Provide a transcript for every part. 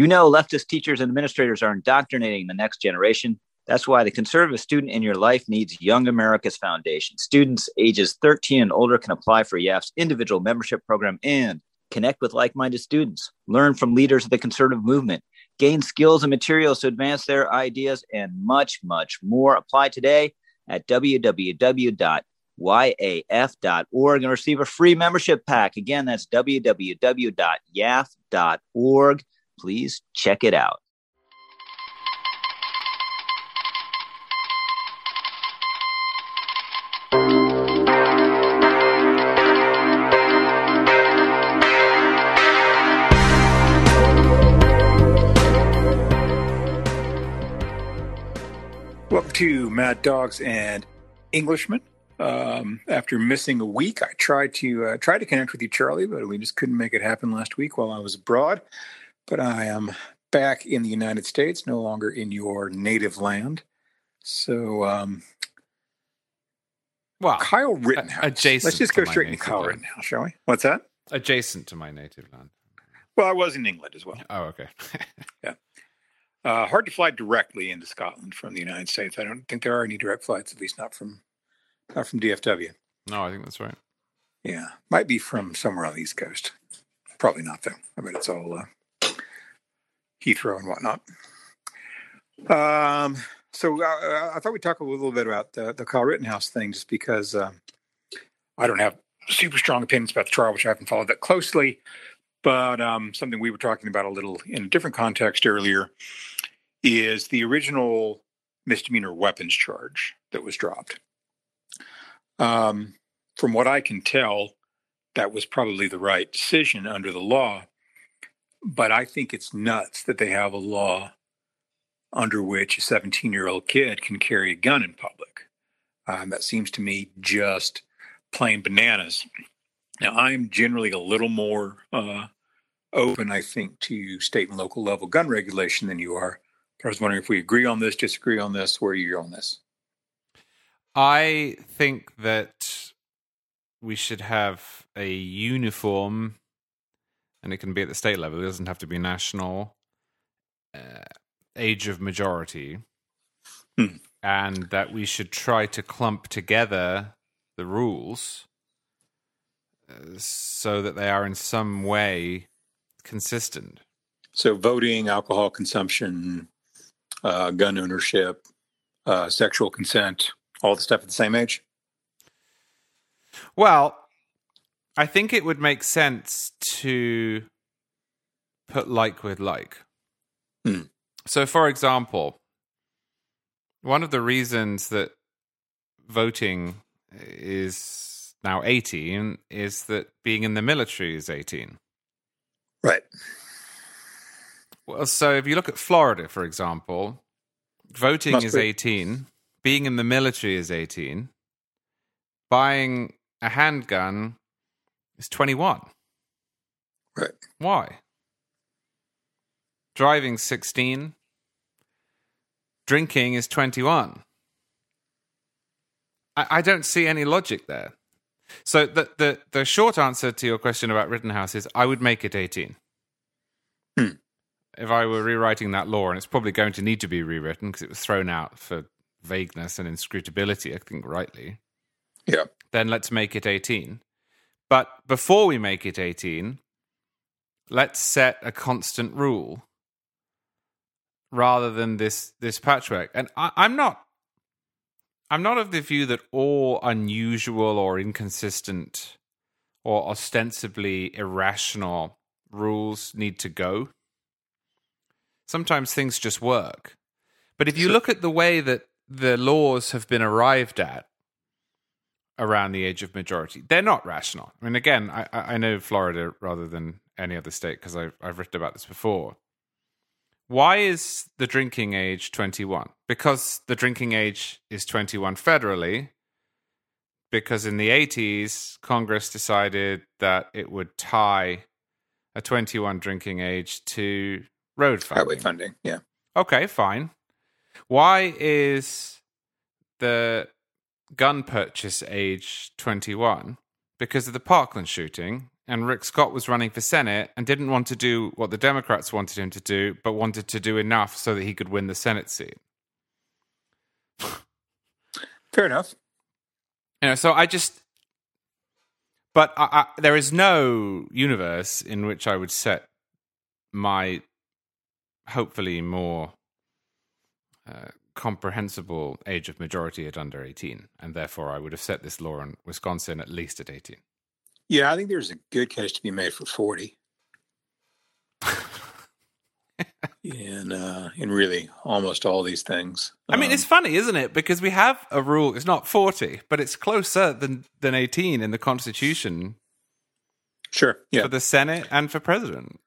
You know, leftist teachers and administrators are indoctrinating the next generation. That's why the conservative student in your life needs Young America's Foundation. Students ages 13 and older can apply for YAF's individual membership program and connect with like minded students, learn from leaders of the conservative movement, gain skills and materials to advance their ideas, and much, much more. Apply today at www.yaf.org and receive a free membership pack. Again, that's www.yaf.org. Please check it out. Welcome to Mad Dogs and Englishmen. Um, after missing a week, I tried to uh, try to connect with you, Charlie, but we just couldn't make it happen last week while I was abroad. But I am back in the United States, no longer in your native land. So, um, Well, Kyle Rittenhouse. adjacent Let's just go straight into Kyle land. Rittenhouse, shall we? What's that? adjacent to my native land. Well, I was in England as well. Oh, okay. Uh, hard to fly directly into Scotland from the United States. I don't think there are any direct flights, at least not from not from DFW. no, I think that's right. Yeah, might be from somewhere on the East Coast. Probably not though. I bet it's all uh, Heathrow and whatnot. Um, so uh, I thought we'd talk a little bit about the, the Kyle Rittenhouse thing, just because um, I don't have super strong opinions about the trial, which I haven't followed that closely. But um, something we were talking about a little in a different context earlier is the original misdemeanor weapons charge that was dropped. Um, from what I can tell, that was probably the right decision under the law. But I think it's nuts that they have a law under which a 17 year old kid can carry a gun in public. Um, that seems to me just plain bananas. Now, I'm generally a little more uh, open, I think, to state and local level gun regulation than you are. But I was wondering if we agree on this, disagree on this, where you're on this. I think that we should have a uniform, and it can be at the state level. It doesn't have to be national. Uh, age of majority, Hmm. and that we should try to clump together the rules uh, so that they are in some way consistent. So, voting, alcohol consumption, uh, gun ownership, uh, sexual consent, all the stuff at the same age. Well, I think it would make sense to put like with like. Hmm. So, for example, one of the reasons that voting is now 18 is that being in the military is 18. Right. Well, so if you look at Florida, for example, voting Must is be. 18, being in the military is 18, buying a handgun is 21. Right. Why? Driving 16, drinking is 21. I, I don't see any logic there. So the, the the short answer to your question about Rittenhouse is I would make it 18. Hmm. If I were rewriting that law, and it's probably going to need to be rewritten because it was thrown out for vagueness and inscrutability, I think rightly, Yeah. then let's make it 18. But before we make it 18, let's set a constant rule rather than this this patchwork. And I, I'm not I'm not of the view that all unusual or inconsistent or ostensibly irrational rules need to go. Sometimes things just work. But if you look at the way that the laws have been arrived at around the age of majority, they're not rational. I mean, again, I, I know Florida rather than any other state because I've, I've written about this before. Why is the drinking age 21? Because the drinking age is 21 federally. Because in the 80s, Congress decided that it would tie a 21 drinking age to road funding. Highway funding. Yeah. Okay, fine. Why is the gun purchase age 21? Because of the Parkland shooting and Rick Scott was running for Senate and didn't want to do what the Democrats wanted him to do, but wanted to do enough so that he could win the Senate seat. Fair enough. You know, so I just, but I, I, there is no universe in which I would set my hopefully more uh, comprehensible age of majority at under 18. And therefore, I would have set this law in Wisconsin at least at 18. Yeah, I think there's a good case to be made for 40. in uh, in really almost all these things. I mean, it's um, funny, isn't it? Because we have a rule. It's not forty, but it's closer than than eighteen in the Constitution. Sure. Yeah. For the Senate and for president.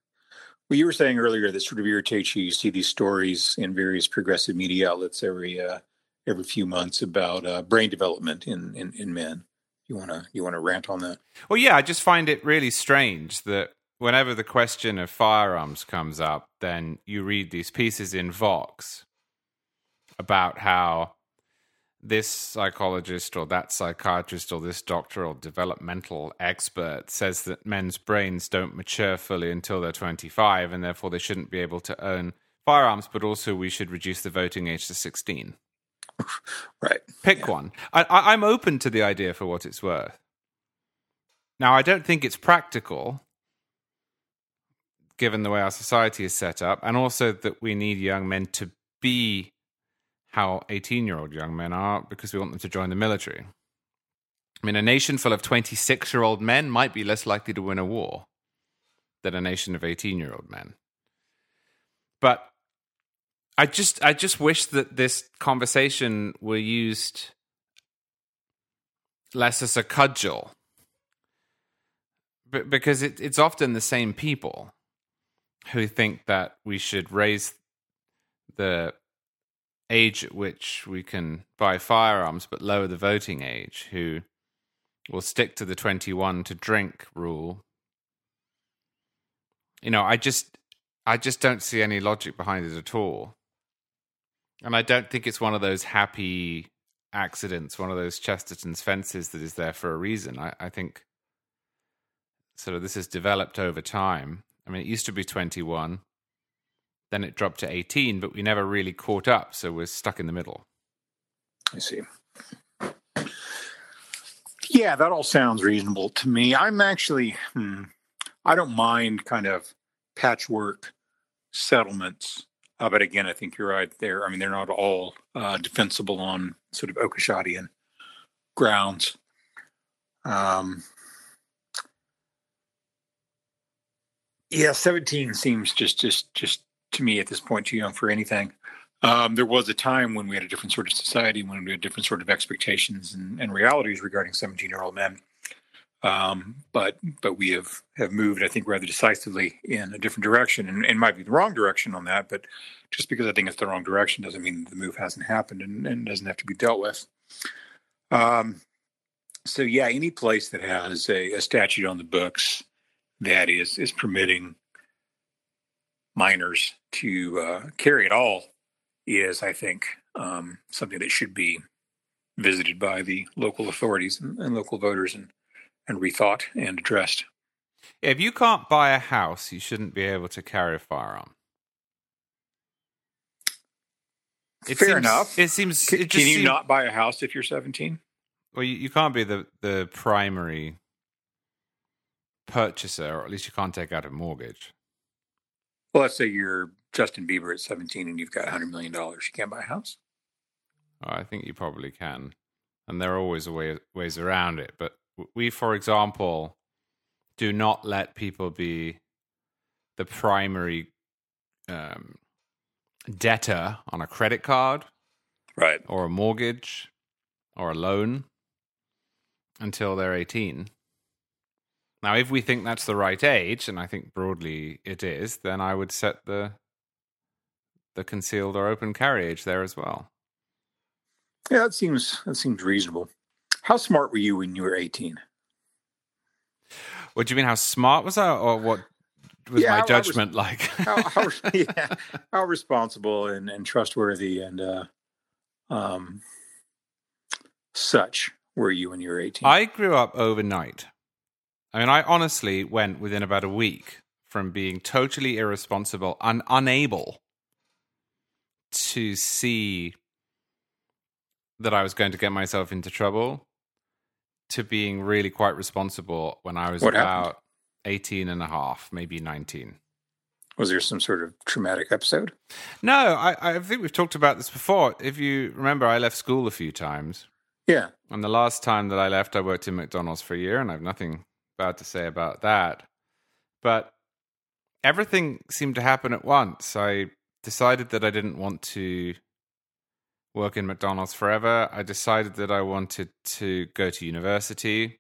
Well, you were saying earlier that sort of irritates you. You see these stories in various progressive media outlets every uh, every few months about uh, brain development in, in in men. You want to you want to rant on that? Well, yeah, I just find it really strange that whenever the question of firearms comes up, then you read these pieces in Vox about how this psychologist or that psychiatrist or this doctor or developmental expert says that men's brains don't mature fully until they're 25 and therefore they shouldn't be able to own firearms, but also we should reduce the voting age to 16. Right. Pick yeah. one. I, I, I'm open to the idea for what it's worth. Now, I don't think it's practical given the way our society is set up, and also that we need young men to be how 18 year old young men are because we want them to join the military. I mean, a nation full of 26 year old men might be less likely to win a war than a nation of 18 year old men. But I just, I just wish that this conversation were used less as a cudgel because it, it's often the same people who think that we should raise the age at which we can buy firearms but lower the voting age, who will stick to the 21 to drink rule. You know, I just I just don't see any logic behind it at all. And I don't think it's one of those happy accidents, one of those Chesterton's fences that is there for a reason. I, I think sort of this has developed over time I mean, it used to be 21, then it dropped to 18, but we never really caught up. So we're stuck in the middle. I see. Yeah, that all sounds reasonable to me. I'm actually, hmm, I don't mind kind of patchwork settlements. Uh, but again, I think you're right there. I mean, they're not all uh, defensible on sort of Oakeshottian grounds. Um, Yeah, seventeen seems just just just to me at this point too young for anything. Um, there was a time when we had a different sort of society, when we had different sort of expectations and, and realities regarding seventeen-year-old men. Um, but but we have have moved, I think, rather decisively in a different direction, and, and might be the wrong direction on that. But just because I think it's the wrong direction doesn't mean the move hasn't happened and, and doesn't have to be dealt with. Um, so yeah, any place that has a, a statute on the books that is is permitting minors to uh, carry at all is, I think, um, something that should be visited by the local authorities and, and, local voters and and rethought and addressed. If you can't buy a house, you shouldn't be able to carry a firearm. It Fair seems, enough. It seems. Can, it can you seems, not buy a house if you're 17? Well, you, you can't be the the primary purchaser, or at least you can't take out a mortgage. Well, let's say you're Justin Bieber at 17 and you've got $100 million. You can't buy a house? Oh, I think you probably can. And there are always way, ways around it. But we, for example, do not let people be the primary um, debtor on a credit card, right, or a mortgage, or a loan until they're 18. Now, if we think that's the right age, and I think broadly it is, then I would set the the concealed or open carry age there as well. Yeah, that seems that seems reasonable. How smart were you when you were eighteen? What do you mean? How smart was I, or what was yeah, my judgment how, like? how, how, yeah, how responsible and, and trustworthy and uh, um, such were you when you were eighteen? I grew up overnight. I mean, I honestly went within about a week from being totally irresponsible and unable to see that I was going to get myself into trouble to being really quite responsible when I was What about happened? 18 and a half, maybe 19. Was there some sort of traumatic episode? No, I, I think we've talked about this before. If you remember, I left school a few times. Yeah. And the last time that I left, I worked in McDonald's for a year, and I have nothing bad to say about that. But everything seemed to happen at once. I decided that I didn't want to work in McDonald's forever. I decided that I wanted to go to university.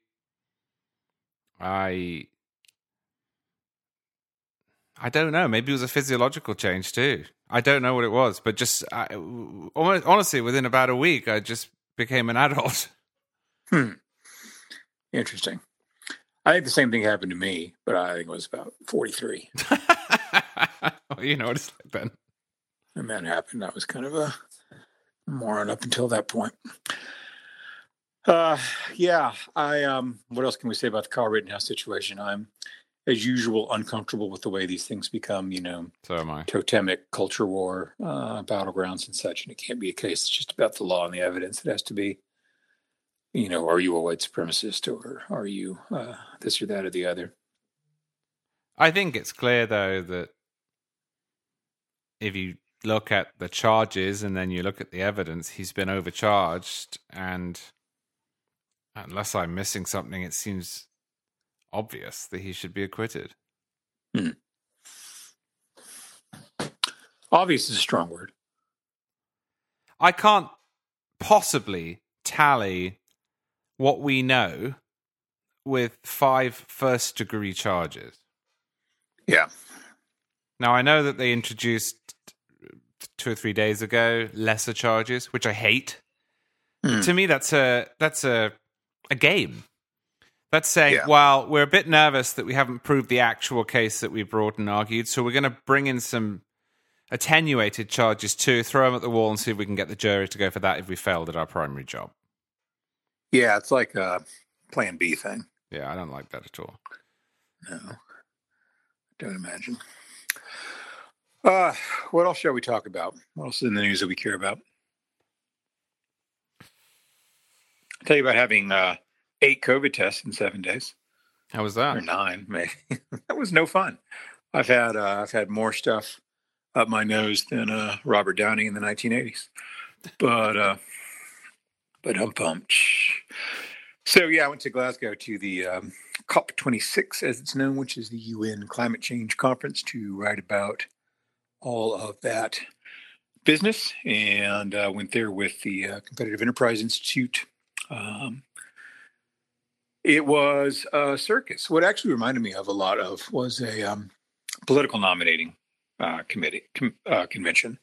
I I don't know. Maybe it was a physiological change too. I don't know what it was, but just I, almost, honestly, within about a week, I just became an adult. Hmm. Interesting. I think the same thing happened to me, but I think it was about 43. well, you know what it's like then. And that happened. I was kind of a moron up until that point. Uh, yeah. I um. What else can we say about the Kyle Rittenhouse situation? I'm, as usual, uncomfortable with the way these things become. You know, So am I. totemic culture war uh, battlegrounds and such. And it can't be a case. It's just about the law and the evidence. It has to be. You know, are you a white supremacist or are you uh, this or that or the other? I think it's clear though that if you look at the charges and then you look at the evidence, he's been overcharged, and unless I'm missing something, it seems obvious that he should be acquitted. Obvious is a strong word. I can't possibly tally what we know with five first degree charges. Yeah. Now, I know that they introduced two or three days ago lesser charges, which I hate. Hmm. To me, that's a that's a a game. That's saying, Yeah. well, we're a bit nervous that we haven't proved the actual case that we brought and argued, so we're going to bring in some attenuated charges too, throw them at the wall, and see if we can get the jury to go for that if we failed at our primary job. Yeah, it's like a Plan B thing. Yeah, I don't like that at all. No, don't imagine. Uh, what else shall we talk about? What else is in the news that we care about? I'll tell you about having uh, eight COVID tests in seven days How was or that? nine, maybe. that was no fun. I've had uh, I've had more stuff up my nose than uh, Robert Downey in the 1980s, but uh, but I'm pumped. So yeah, I went to Glasgow to the um, COP26, as it's known, which is the UN Climate Change Conference, to write about all of that business, and uh, went there with the uh, Competitive Enterprise Institute. Um, it was a circus. What actually reminded me of a lot of was a um, political nominating uh, committee com- uh, convention,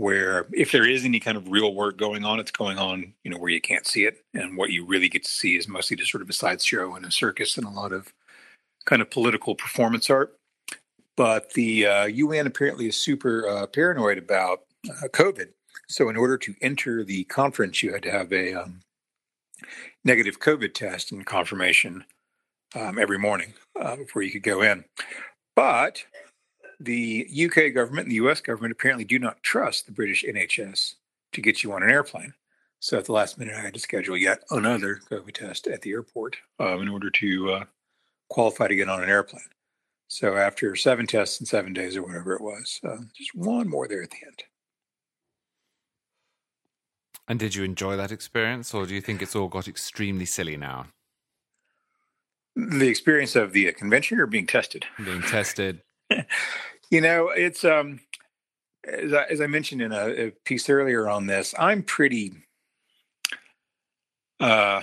where if there is any kind of real work going on, it's going on, you know, where you can't see it, and what you really get to see is mostly just sort of a sideshow and a circus and a lot of kind of political performance art. But the uh, UN apparently is super uh, paranoid about uh, COVID. So, in order to enter the conference, you had to have a um, negative COVID test and confirmation um, every morning uh, before you could go in. But the UK government and the US government apparently do not trust the British NHS to get you on an airplane. So at the last minute, I had to schedule yet another COVID test at the airport um, in order to uh, qualify to get on an airplane. So after seven tests in seven days or whatever it was, uh, just one more there at the end. And did you enjoy that experience, or do you think it's all got extremely silly now? The experience of the convention or being tested? Being tested. You know, it's um, as I, as I mentioned in a, a piece earlier on this, I'm pretty uh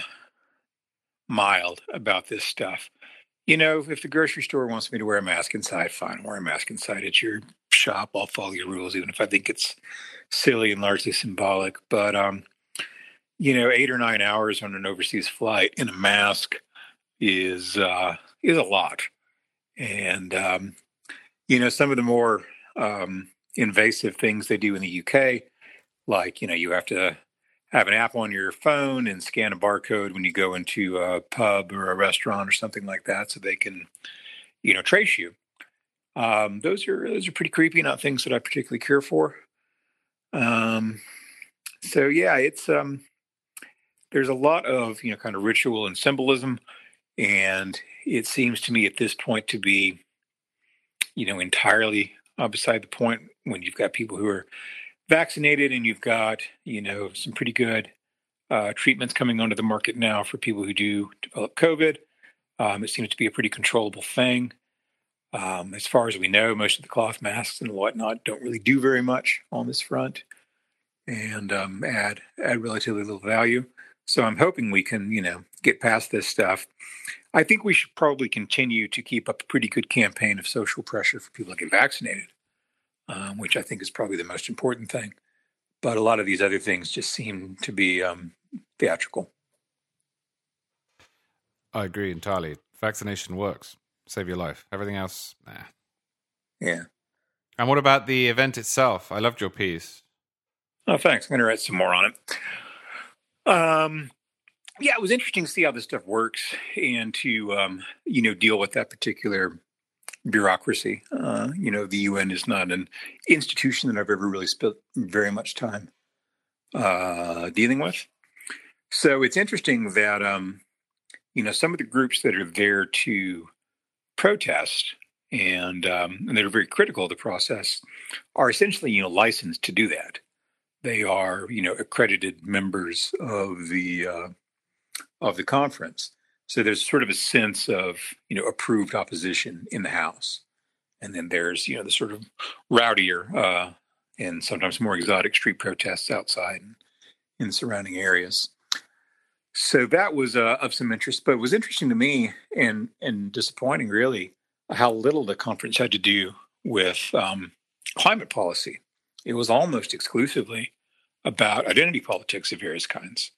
mild about this stuff. You know, if the grocery store wants me to wear a mask inside, fine, wear a mask inside. It's your shop. I'll follow your rules, even if I think it's silly and largely symbolic. But um, you know, eight or nine hours on an overseas flight in a mask is uh is a lot. And um, you know, some of the more um invasive things they do in the UK, like, you know, you have to have an app on your phone and scan a barcode when you go into a pub or a restaurant or something like that, so they can, you know, trace you. Um, those are those are pretty creepy, not things that I particularly care for. Um, so yeah, it's um, there's a lot of you know kind of ritual and symbolism, and it seems to me at this point to be, you know, entirely uh, beside the point when you've got people who are vaccinated and you've got you know some pretty good uh, treatments coming onto the market now for people who do develop COVID. Um, it seems to be a pretty controllable thing. Um, as far as we know, most of the cloth masks and whatnot don't really do very much on this front, and um, add add relatively little value. So I'm hoping we can, you know, get past this stuff. I think we should probably continue to keep up a pretty good campaign of social pressure for people to get vaccinated um, which I think is probably the most important thing. But a lot of these other things just seem to be um, theatrical. I agree entirely. Vaccination works, save your life. Everything else, nah. Yeah. And what about the event itself? I loved your piece. Oh, thanks. I'm going to write some more on it. Um, yeah, it was interesting to see how this stuff works and to um, you know deal with that particular bureaucracy. Uh, you know, the UN is not an institution that I've ever really spent very much time uh, dealing with. So it's interesting that um, you know some of the groups that are there to protest and um, and they're very critical of the process are essentially you know licensed to do that. They are you know accredited members of the uh, of the conference. So there's sort of a sense of, you know, approved opposition in the House. And then there's, you know, the sort of rowdier uh, and sometimes more exotic street protests outside and in surrounding areas. So that was uh, of some interest, but it was interesting to me and and disappointing, really, how little the conference had to do with um, climate policy. It was almost exclusively about identity politics of various kinds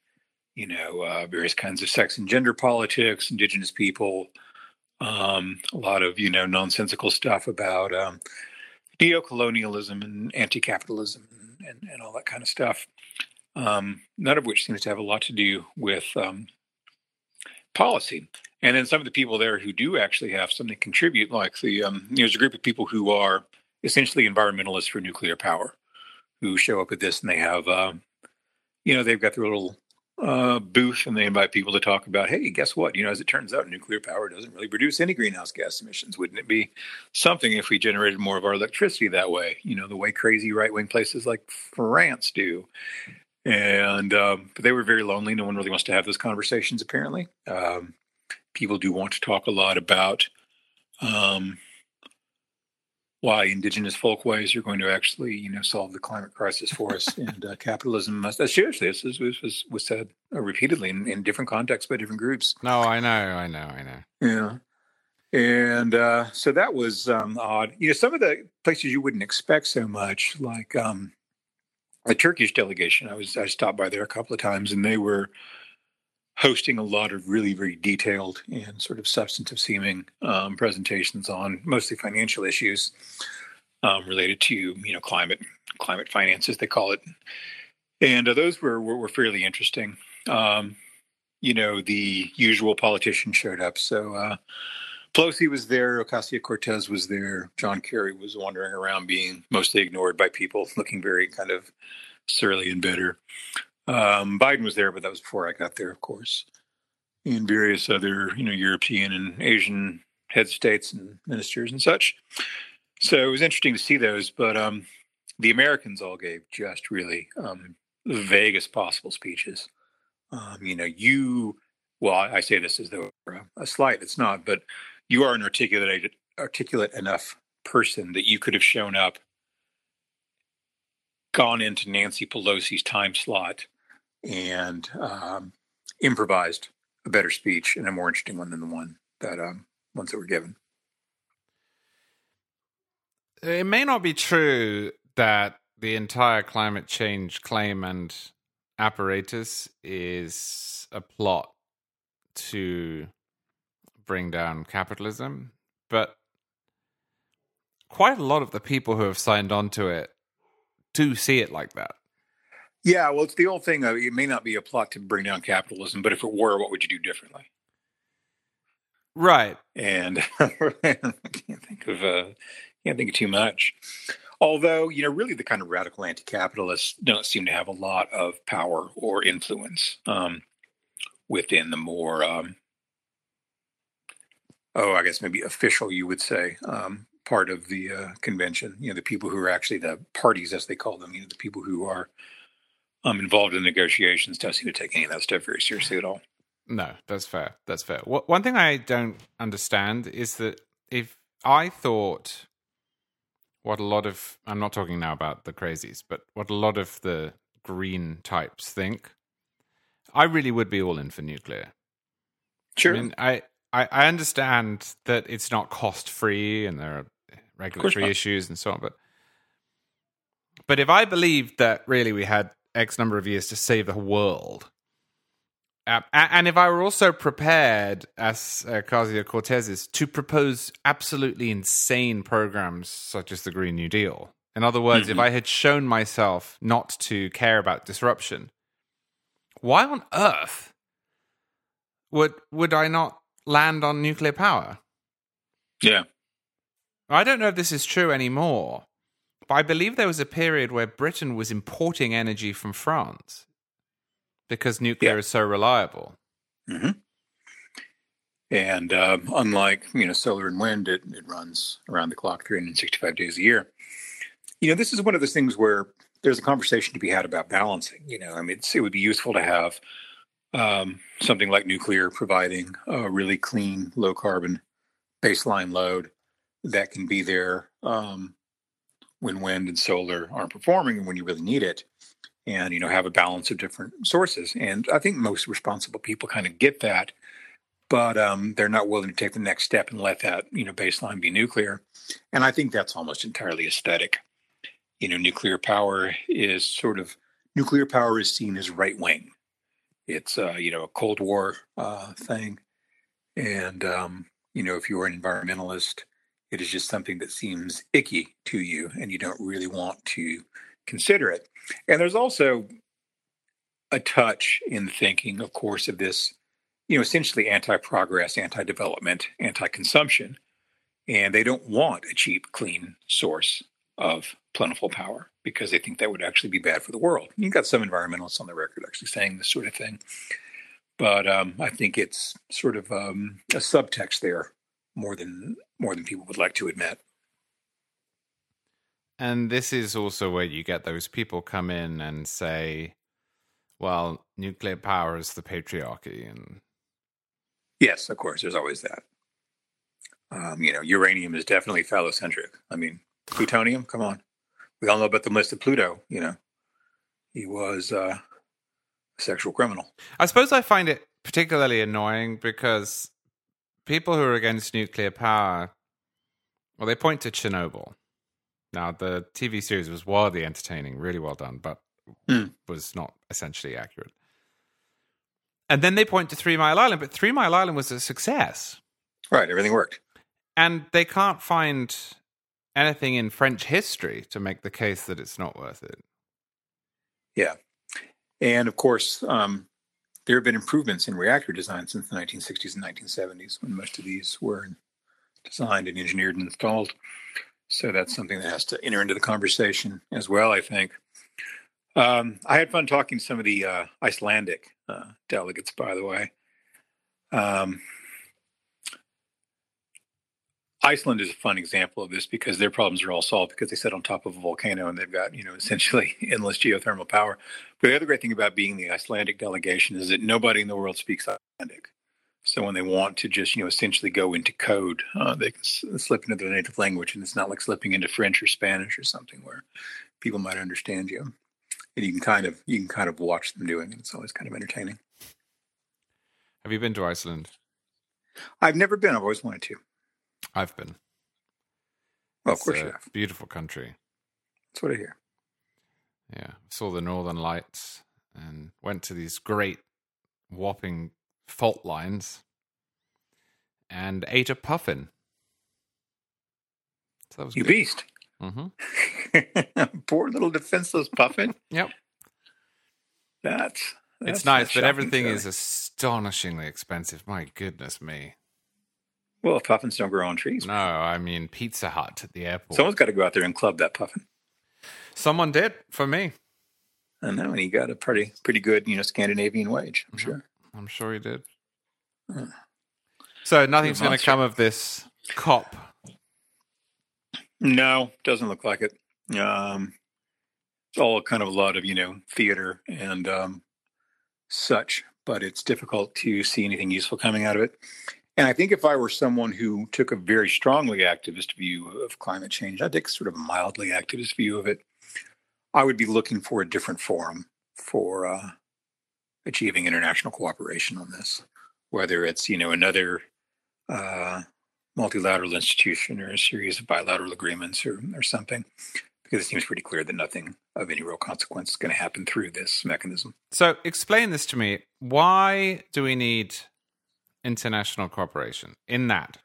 you know, uh, various kinds of sex and gender politics, indigenous people, um, a lot of, you know, nonsensical stuff about um, neocolonialism and anti capitalism and, and, all that kind of stuff. Um, none of which seems to have a lot to do with um, policy. And then some of the people there who do actually have something to contribute, like the, um, you know there's a group of people who are essentially environmentalists for nuclear power who show up at this and they have, uh, you know, they've got their little uh, booth and they invite people to talk about, hey, guess what? You know, as it turns out, nuclear power doesn't really produce any greenhouse gas emissions. Wouldn't it be something if we generated more of our electricity that way? You know, the way crazy right wing places like France do. And um, but they were very lonely. No one really wants to have those conversations. Apparently, um, people do want to talk a lot about um, why indigenous folkways are going to actually, you know, solve the climate crisis for us. and uh, capitalism must. Uh, seriously, this was, was, was said uh, repeatedly in, in, different contexts by different groups. No, I know, I know, I know. Yeah. And uh, so that was um, odd. You know, some of the places you wouldn't expect so much, like um, a Turkish delegation. I was I stopped by there a couple of times, and they were hosting a lot of really very detailed and sort of substantive seeming um, presentations on mostly financial issues um, related to you know climate climate finance as they call it. And uh, those were, were, were fairly interesting. Um, you know the usual politicians showed up. So uh, Pelosi was there, Ocasio Cortez was there, John Kerry was wandering around being mostly ignored by people, looking very kind of surly and bitter. Um, Biden was there, but that was before I got there, of course, and various other, you know, European and Asian head states and ministers and such. So it was interesting to see those, but um, the Americans all gave just really um, the vaguest possible speeches. Um, you know, you, well, I say this as though a slight, it's not, but you are an articulate, articulate enough person that you could have shown up, gone into Nancy Pelosi's time slot, and um, improvised a better speech and a more interesting one than the one that um, ones that were given. It may not be true that the entire climate change claim and apparatus is a plot to bring down capitalism, but quite a lot of the people who have signed on to it do see it like that. Yeah, well, it's the old thing of it may not be a plot to bring down capitalism, but if it were, what would you do differently? Right. And I can't think of uh, can't think of too much. Although, you know, really the kind of radical anti-capitalists don't seem to have a lot of power or influence um, within the more, um, oh, I guess maybe official, you would say, um, part of the uh, convention. You know, the people who are actually the parties, as they call them. You know, the people who are um, involved in negotiations don't seem to take any of that stuff very seriously at all. No, that's fair. That's fair. One thing I don't understand is that if I thought what a lot of I'm not talking now about the crazies, but what a lot of the green types think, I really would be all in for nuclear. Sure. I mean, I I, I understand that it's not cost free and there are regulatory issues and so on, but but if I believed that really we had X number of years to save the world, and if I were also prepared, as uh, Cortez is, to propose absolutely insane programs such as the Green New Deal. In other words, mm-hmm. if I had shown myself not to care about disruption, why on earth would would I not land on nuclear power? Yeah. I don't know if this is true anymore, I believe there was a period where Britain was importing energy from France because nuclear yeah. is so reliable. Mm-hmm. And uh, unlike you know solar and wind, it, it runs around the clock, 365 days a year. You know, this is one of those things where there's a conversation to be had about balancing. You know, I mean, it would be useful to have um, something like nuclear providing a really clean, low carbon baseline load that can be there um, when wind and solar aren't performing and when you really need it and you know have a balance of different sources. And i think most responsible people kind of get that but um, they're not willing to take the next step and let that you know baseline be nuclear. And i think that's almost entirely aesthetic. You know nuclear power is sort of nuclear power is seen as right wing. It's uh, you know a cold war uh, thing. And um, you know if you're an environmentalist it is just something that seems icky to you and you don't really want to consider it. And there's also a touch in thinking, of course, of this, you know, essentially anti-progress, anti-development, anti-consumption, and they don't want a cheap, clean source of plentiful power because they think that would actually be bad for the world. You've got some environmentalists on the record actually saying this sort of thing, but um, I think it's sort of um, a subtext there more than more than people would like to admit. And this is also where you get those people come in and say, well, nuclear power is the patriarchy. And yes, of course, there's always that. Um, you know, uranium is definitely phallocentric. I mean, plutonium, come on. We all know about the list of Pluto, you know. He was uh, a sexual criminal. I suppose I find it particularly annoying because people who are against nuclear power, well, they point to Chernobyl now, the TV series was wildly entertaining, really well done, but mm. was not essentially accurate. And then they point to Three Mile Island, but Three Mile Island was a success. Right, everything worked. And they can't find anything in French history to make the case that it's not worth it. Yeah. And of course, um, there have been improvements in reactor design since the 1960s and 1970s when most of these were designed and engineered and installed. So that's something that has to enter into the conversation as well, I think. Um, I had fun talking to some of the uh, Icelandic uh, delegates, by the way. Um, Iceland is a fun example of this because their problems are all solved because they sit on top of a volcano and they've got, you know, essentially endless geothermal power. But the other great thing about being the Icelandic delegation is that nobody in the world speaks Icelandic. So when they want to just, you know, essentially go into code, uh, they can s- slip into their native language, and it's not like slipping into French or Spanish or something where people might understand you. And you can kind of you can kind of watch them doing it. It's always kind of entertaining. Have you been to Iceland? I've never been. I've always wanted to. I've been. Well, of course you have. Beautiful country. That's what I hear. Yeah, saw the Northern Lights and went to these great, whopping fault lines and ate a puffin. So that was you good. beast. Mm-hmm. Poor little defenseless puffin. yep. That's, that's it's nice, but everything is astonishingly expensive. My goodness me. Well. If puffins don't grow on trees, No, I mean Pizza Hut at the airport. someone's got to go out there and club that puffin. Someone did for me. I know, and he got a pretty pretty good, you know, Scandinavian wage. I'm Mhm. sure. I'm sure he did. So nothing's going to come of this cop. No, doesn't look like it. Um, it's all kind of a lot of you know theater and um, such, but it's difficult to see anything useful coming out of it. And I think if I were someone who took a very strongly activist view of climate change, I'd take sort of a mildly activist view of it. I would be looking for a different forum for uh, achieving international cooperation on this, whether it's you know another uh, multilateral institution or a series of bilateral agreements or, or something, because it seems pretty clear that nothing of any real consequence is going to happen through this mechanism. So explain this to me. Why do we need international cooperation in that?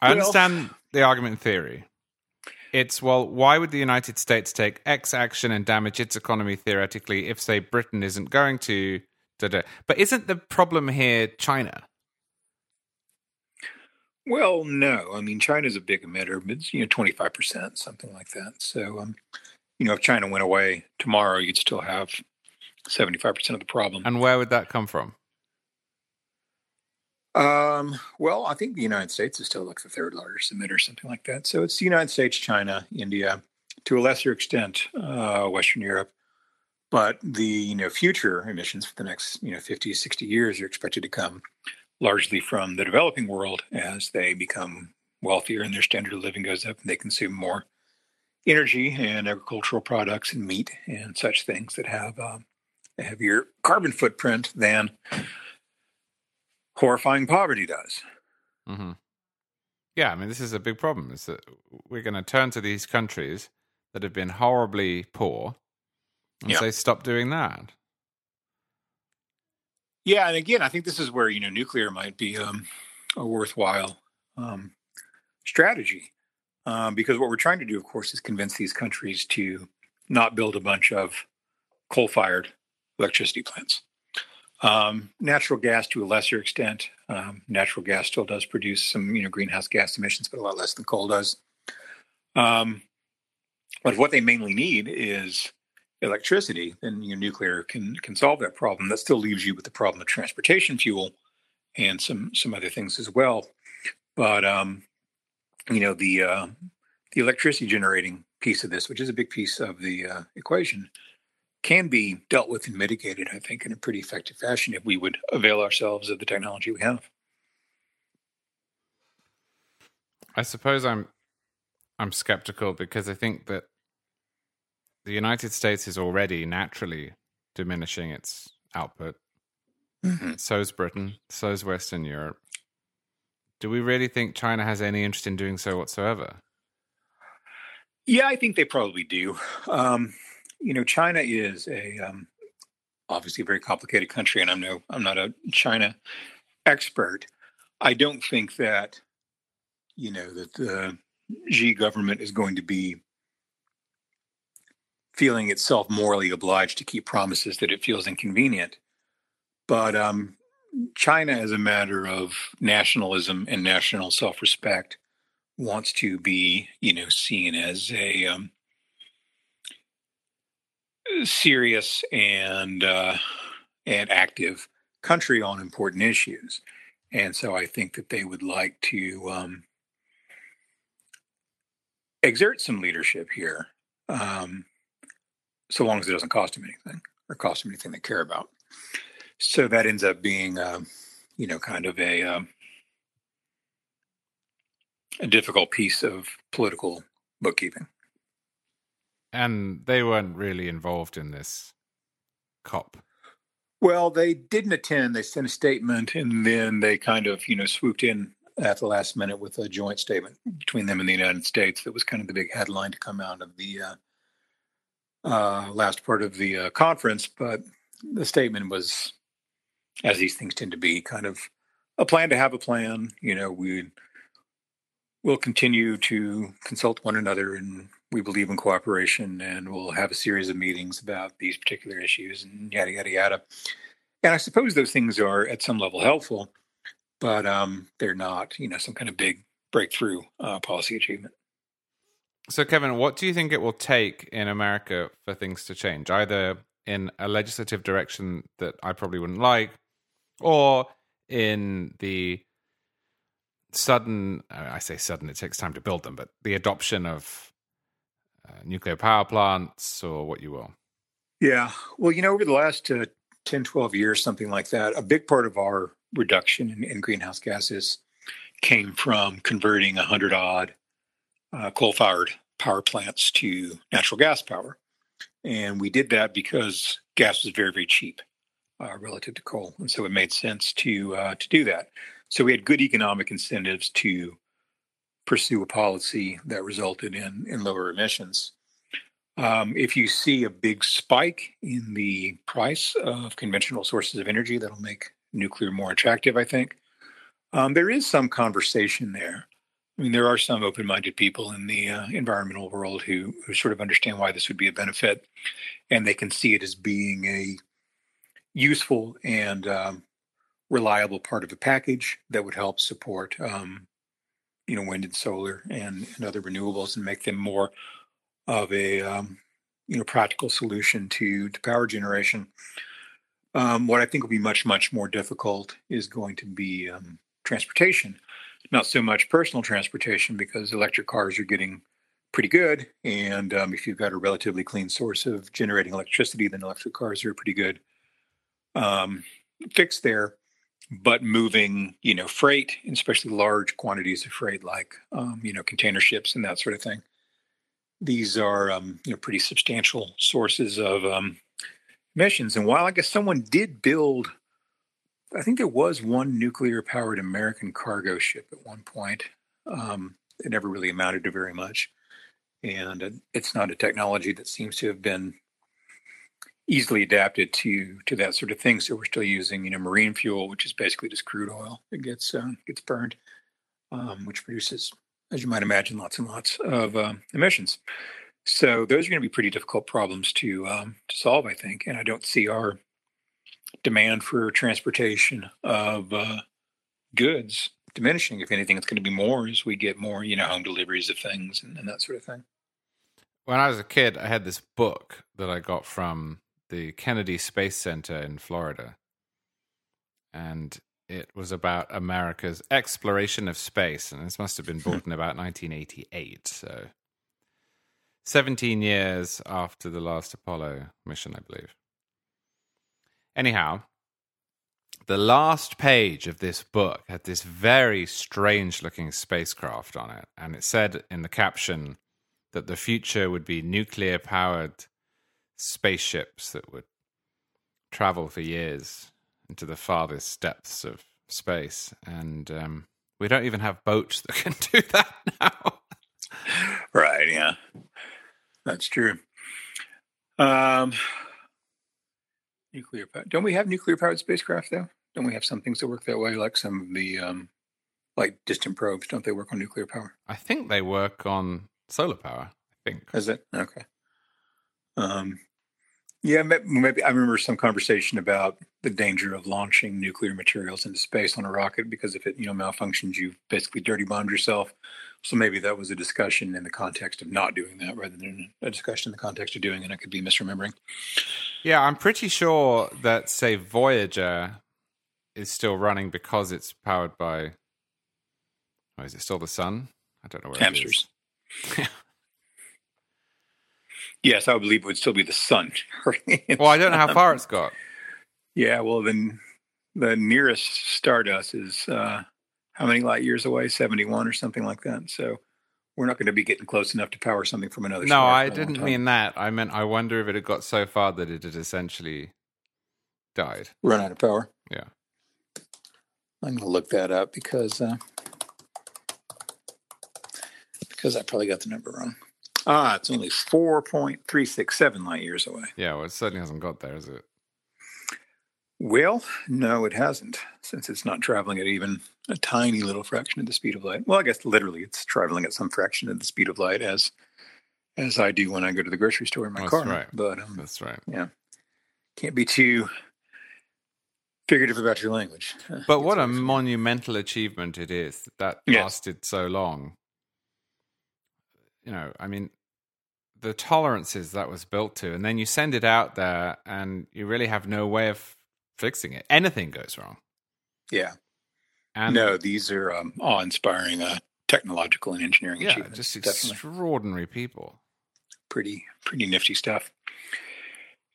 I Well- understand the argument in theory. It's, well, why would the United States take X action and damage its economy theoretically if, say, Britain isn't going to? Da, da. But isn't the problem here China? Well, no, I mean China's a big emitter, but it's you know twenty five percent, something like that. So, um, you know, if China went away tomorrow, you'd still have seventy five percent of the problem. And where would that come from? Um, well, I think the United States is still like the third largest emitter, something like that. So it's the United States, China, India, to a lesser extent, uh, Western Europe. But the you know future emissions for the next you know 50, 60 years are expected to come largely from the developing world as they become wealthier and their standard of living goes up and they consume more energy and agricultural products and meat and such things that have um, a heavier carbon footprint than horrifying poverty does. hmm Yeah, I mean, this is a big problem. Is that we're going to turn to these countries that have been horribly poor and Yeah. say, stop doing that. Yeah, and again, I think this is where you know nuclear might be um, a worthwhile um, strategy, um, because what we're trying to do, of course, is convince these countries to not build a bunch of coal-fired electricity plants. Um, natural gas, to a lesser extent, um, natural gas still does produce some you know greenhouse gas emissions, but a lot less than coal does. Um, but what they mainly need is electricity, then you know, nuclear can can solve that problem. That still leaves you with the problem of transportation fuel and some some other things as well. But um, you know the uh, the electricity generating piece of this, which is a big piece of the uh, equation, can be dealt with and mitigated. I think in a pretty effective fashion if we would avail ourselves of the technology we have. I suppose I'm I'm skeptical because I think that the United States is already naturally diminishing its output. Mhm. So is Britain. So is Western Europe. Do we really think China has any interest in doing so whatsoever? Yeah, I think they probably do. Um, you know, China is a um, obviously a very complicated country, and I'm no I'm not a China expert. I don't think that you know that the Xi government is going to be feeling itself morally obliged to keep promises that it feels inconvenient. But um, China, as a matter of nationalism and national self-respect, wants to be, you know, seen as a um, serious and uh, and active country on important issues, and so I think that they would like to um, exert some leadership here, um, so long as it doesn't cost them anything or cost them anything they care about. So that ends up being, um, you know, kind of a um, a difficult piece of political bookkeeping. And they weren't really involved in this COP. Well, they didn't attend. They sent a statement, and then they kind of, you know, swooped in at the last minute with a joint statement between them and the United States. That was kind of the big headline to come out of the uh, uh, last part of the uh, conference. But the statement was, as these things tend to be, kind of a plan to have a plan. You know, we will continue to consult one another and we believe in cooperation and we'll have a series of meetings about these particular issues and yada yada yada. And I suppose those things are at some level helpful, but um, they're not, you know, some kind of big breakthrough uh, policy achievement. So, Kevin, what do you think it will take in America for things to change, either in a legislative direction that I probably wouldn't like, or in the sudden, I say sudden, it takes time to build them, but the adoption of uh, nuclear power plants or what you will? Yeah. Well, you know, over the last uh, 10, 12 years, something like that, a big part of our reduction in, in greenhouse gases came from converting 100 odd uh, coal fired power plants to natural gas power. And we did that because gas was very, very cheap uh, relative to coal. And so it made sense to, uh, to do that. So we had good economic incentives to pursue a policy that resulted in, in lower emissions. Um, if you see a big spike in the price of conventional sources of energy, that'll make nuclear more attractive, I think. Um, there is some conversation there. I mean, there are some open minded people in the uh, environmental world who, who sort of understand why this would be a benefit, and they can see it as being a useful and um, reliable part of a package that would help support, um, you know, wind and solar and, and other renewables and make them more of a, um, you know, practical solution to, to power generation. Um, what I think will be much, much more difficult is going to be um, transportation. Not so much personal transportation because electric cars are getting pretty good. And um, if you've got a relatively clean source of generating electricity, then electric cars are pretty good um, fix there. But moving, you know, freight, especially large quantities of freight, like um, you know, container ships and that sort of thing, these are um, you know pretty substantial sources of um, emissions. And while I guess someone did build I think there was one nuclear powered American cargo ship at one point. Um, it never really amounted to very much. And it's not a technology that seems to have been easily adapted to to that sort of thing. So we're still using, you know, marine fuel, which is basically just crude oil that gets uh, gets burned, um, which produces, as you might imagine, lots and lots of um, emissions. So those are going to be pretty difficult problems to um, to solve, I think. And I don't see our demand for transportation of uh, goods diminishing. If anything, it's going to be more as we get more, you know, home deliveries of things and, and that sort of thing. When I was a kid, I had this book that I got from the Kennedy Space Center in Florida. And it was about America's exploration of space. And this must have been bought in about 1988. So 17 years after the last Apollo mission, I believe. Anyhow, the last page of this book had this very strange looking spacecraft on it. And it said in the caption that the future would be nuclear powered spaceships that would travel for years into the farthest depths of space. And um, we don't even have boats that can do that now. right. Yeah. That's true. Um, Nuclear power. Don't we have nuclear powered spacecraft though? Don't we have some things that work that way, like some of the um, like distant probes? Don't they work on nuclear power? I think they work on solar power. I think. Is it okay? Um, yeah, maybe I remember some conversation about the danger of launching nuclear materials into space on a rocket because if it you know malfunctions, you basically dirty bombed yourself. So maybe that was a discussion in the context of not doing that rather than a discussion in the context of doing it. And I could be misremembering. Yeah, I'm pretty sure that say Voyager is still running because it's powered by. Oh, is it still the sun? I don't know where hamsters. yes, I would believe it would still be the sun. well, I don't know how far it's got. Yeah, well, then the nearest Stardust is uh, how many light years away? 71 or something like that. So we're not going to be getting close enough to power something from another no i didn't mean that i meant i wonder if it had got so far that it had essentially died run out of power yeah i'm going to look that up because uh, because i probably got the number wrong ah it's only 4.367 light years away yeah well it certainly hasn't got there is it well, no, it hasn't, since it's not traveling at even a tiny little fraction of the speed of light. Well, I guess literally it's traveling at some fraction of the speed of light as as I do when I go to the grocery store in my That's car. right. But um, That's right. Yeah. Can't be too figurative about your language. But what a Gets away from you. monumental achievement it is that that Yes. lasted so long. You know, I mean, the tolerances that was built to, and then you send it out there, and you really have no way of fixing it. Anything goes wrong. Yeah. And no, these are um, awe-inspiring uh, technological and engineering yeah, achievements. just Definitely extraordinary people. pretty pretty nifty stuff.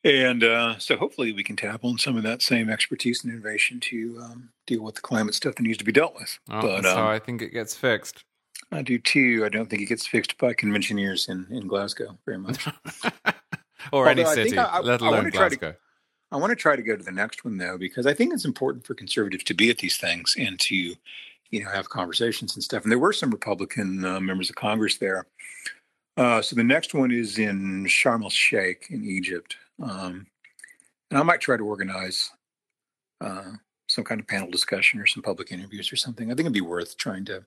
And uh, so hopefully we can tap on some of that same expertise and innovation to um, deal with the climate stuff that needs to be dealt with. Oh, but so um, I think it gets fixed. I do too. I don't think it gets fixed by conventioneers in, in Glasgow very much. or any Although I think city, I- I- let I alone Glasgow. I want to try to go to the next one though, because I think it's important for conservatives to be at these things and to, you know, have conversations and stuff. And there were some Republican uh, members of Congress there. Uh, so the next one is in Sharm el Sheikh in Egypt, um, and I might try to organize uh, some kind of panel discussion or some public interviews or something. I think it'd be worth trying to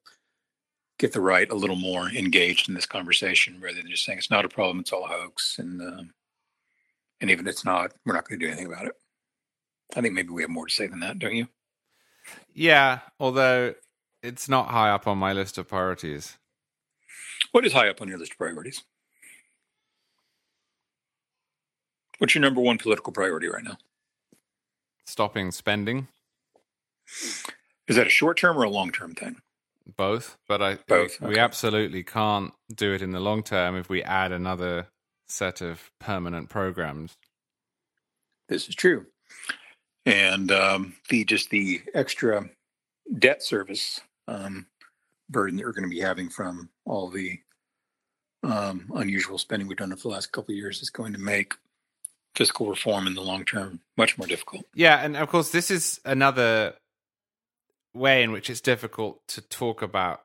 get the right a little more engaged in this conversation rather than just saying it's not a problem, it's all a hoax, and um, and even if it's not, we're not going to do anything about it. I think maybe we have more to say than that, don't you? Yeah, although it's not high up on my list of priorities. What is high up on your list of priorities? What's your number one political priority right now? Stopping spending, Is that a short term or a long term thing? Both, but I Both, we okay. absolutely can't do it in the long term if we add another set of permanent programs. This is true. And um, the just the extra debt service um, burden that we're going to be having from all the um, unusual spending we've done over the last couple of years is going to make fiscal reform in the long term much more difficult. Yeah, and of course, this is another way in which it's difficult to talk about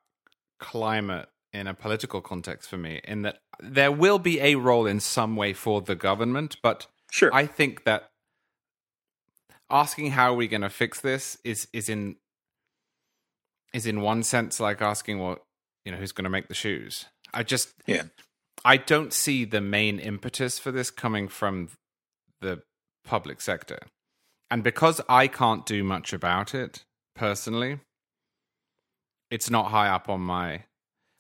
climate in a political context for me, in that there will be a role in some way for the government, but Sure. I think that asking how are we going to fix this is is in is in one sense like asking what you know who's going to make the shoes. I just Yeah. I don't see the main impetus for this coming from the public sector. And because I can't do much about it personally, it's not high up on my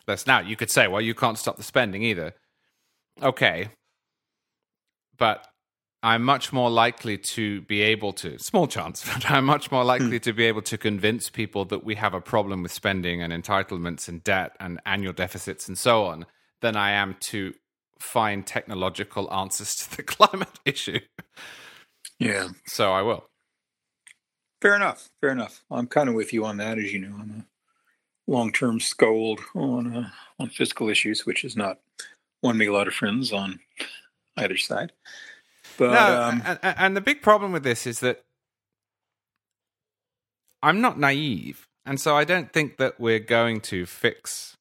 list. Now, you could say, well, you can't stop the spending either. Okay. But I'm much more likely to be able to, small chance, but I'm much more hmm. likely to be able to convince people that we have a problem with spending and entitlements and debt and annual deficits and so on than I am to find technological answers to the climate issue. yeah. So I will. Fair enough. Fair enough. I'm kind of with you on that, as you know. I'm a long-term scold on uh, on fiscal issues, which has not won me a lot of friends on either side. But no, um, and, and- the big problem with this is that I'm not naive, and so I don't think that we're going to fix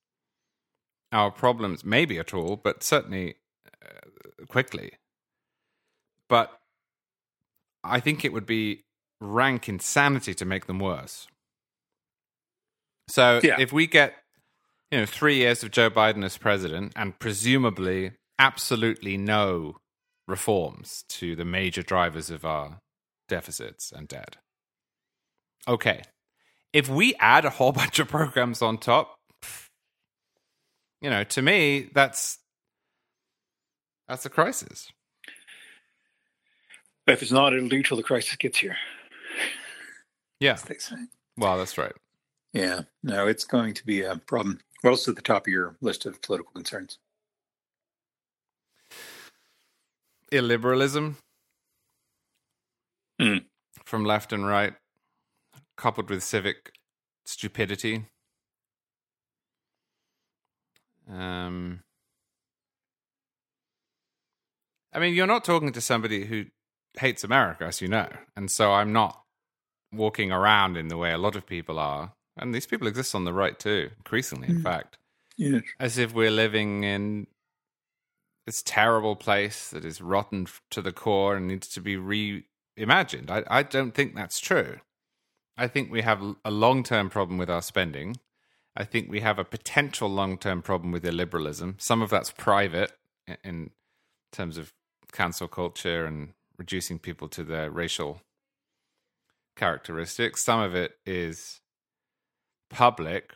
our problems, maybe at all, but certainly uh, quickly. But I think it would be rank insanity to make them worse. So Yeah. if we get, you know, three years of Joe Biden as president, and presumably absolutely no reforms to the major drivers of our deficits and debt. Okay. If we add a whole bunch of programs on top, you know, to me, that's that's a crisis. if it's not, it'll do till the crisis gets here. Yeah. as they say. Well, that's right. Yeah. No, it's going to be a problem. What else is at the top of your list of political concerns? Illiberalism Hmm. from left and right, coupled with civic stupidity. Um, I mean, you're not talking to somebody who hates America, as you know, and so I'm not walking around in the way a lot of people are, and these people exist on the right too, increasingly, in Hmm. fact Yes. as if we're living in this terrible place that is rotten to the core and needs to be reimagined. I, I don't think that's true. I think we have a long term problem with our spending. I think we have a potential long term problem with illiberalism. Some of that's private, in, in terms of cancel culture and reducing people to their racial characteristics. Some of it is public,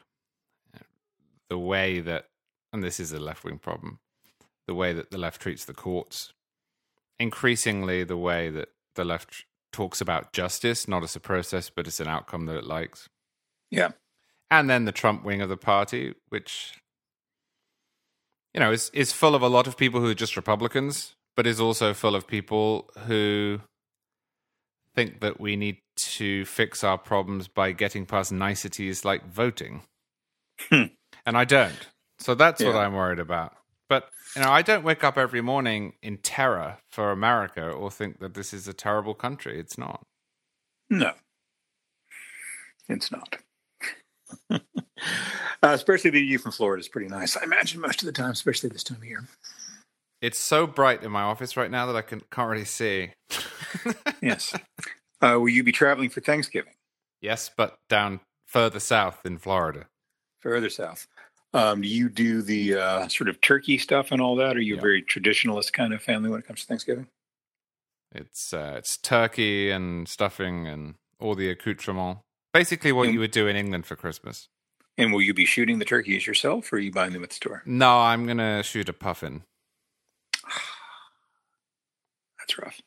the way that, and this is a left wing problem, the way that the left treats the courts. Increasingly, the way that the left talks about justice, not as a process, but as an outcome that it likes. Yeah. And then the Trump wing of the party, which, you know, is, is full of a lot of people who are just Republicans, but is also full of people who think that we need to fix our problems by getting past niceties like voting. Hmm. And I don't. So that's what I'm worried about. But you know, I don't wake up every morning in terror for America or think that this is a terrible country. It's not. No, it's not. uh, especially the view from Florida is pretty nice. I imagine most of the time, especially this time of year. It's so bright in my office right now that I can, can't really see. Yes. uh, will you be traveling for Thanksgiving yes, but down further south in Florida. further south? Um, do you do the uh, sort of turkey stuff and all that? Are you Yeah. a very traditionalist kind of family when it comes to Thanksgiving? It's uh, it's turkey and stuffing and all the accoutrement. Basically, what Mm. you would do in England for Christmas. And will you be shooting the turkeys yourself, or are you buying them at the store? No, I'm gonna shoot a puffin. That's rough.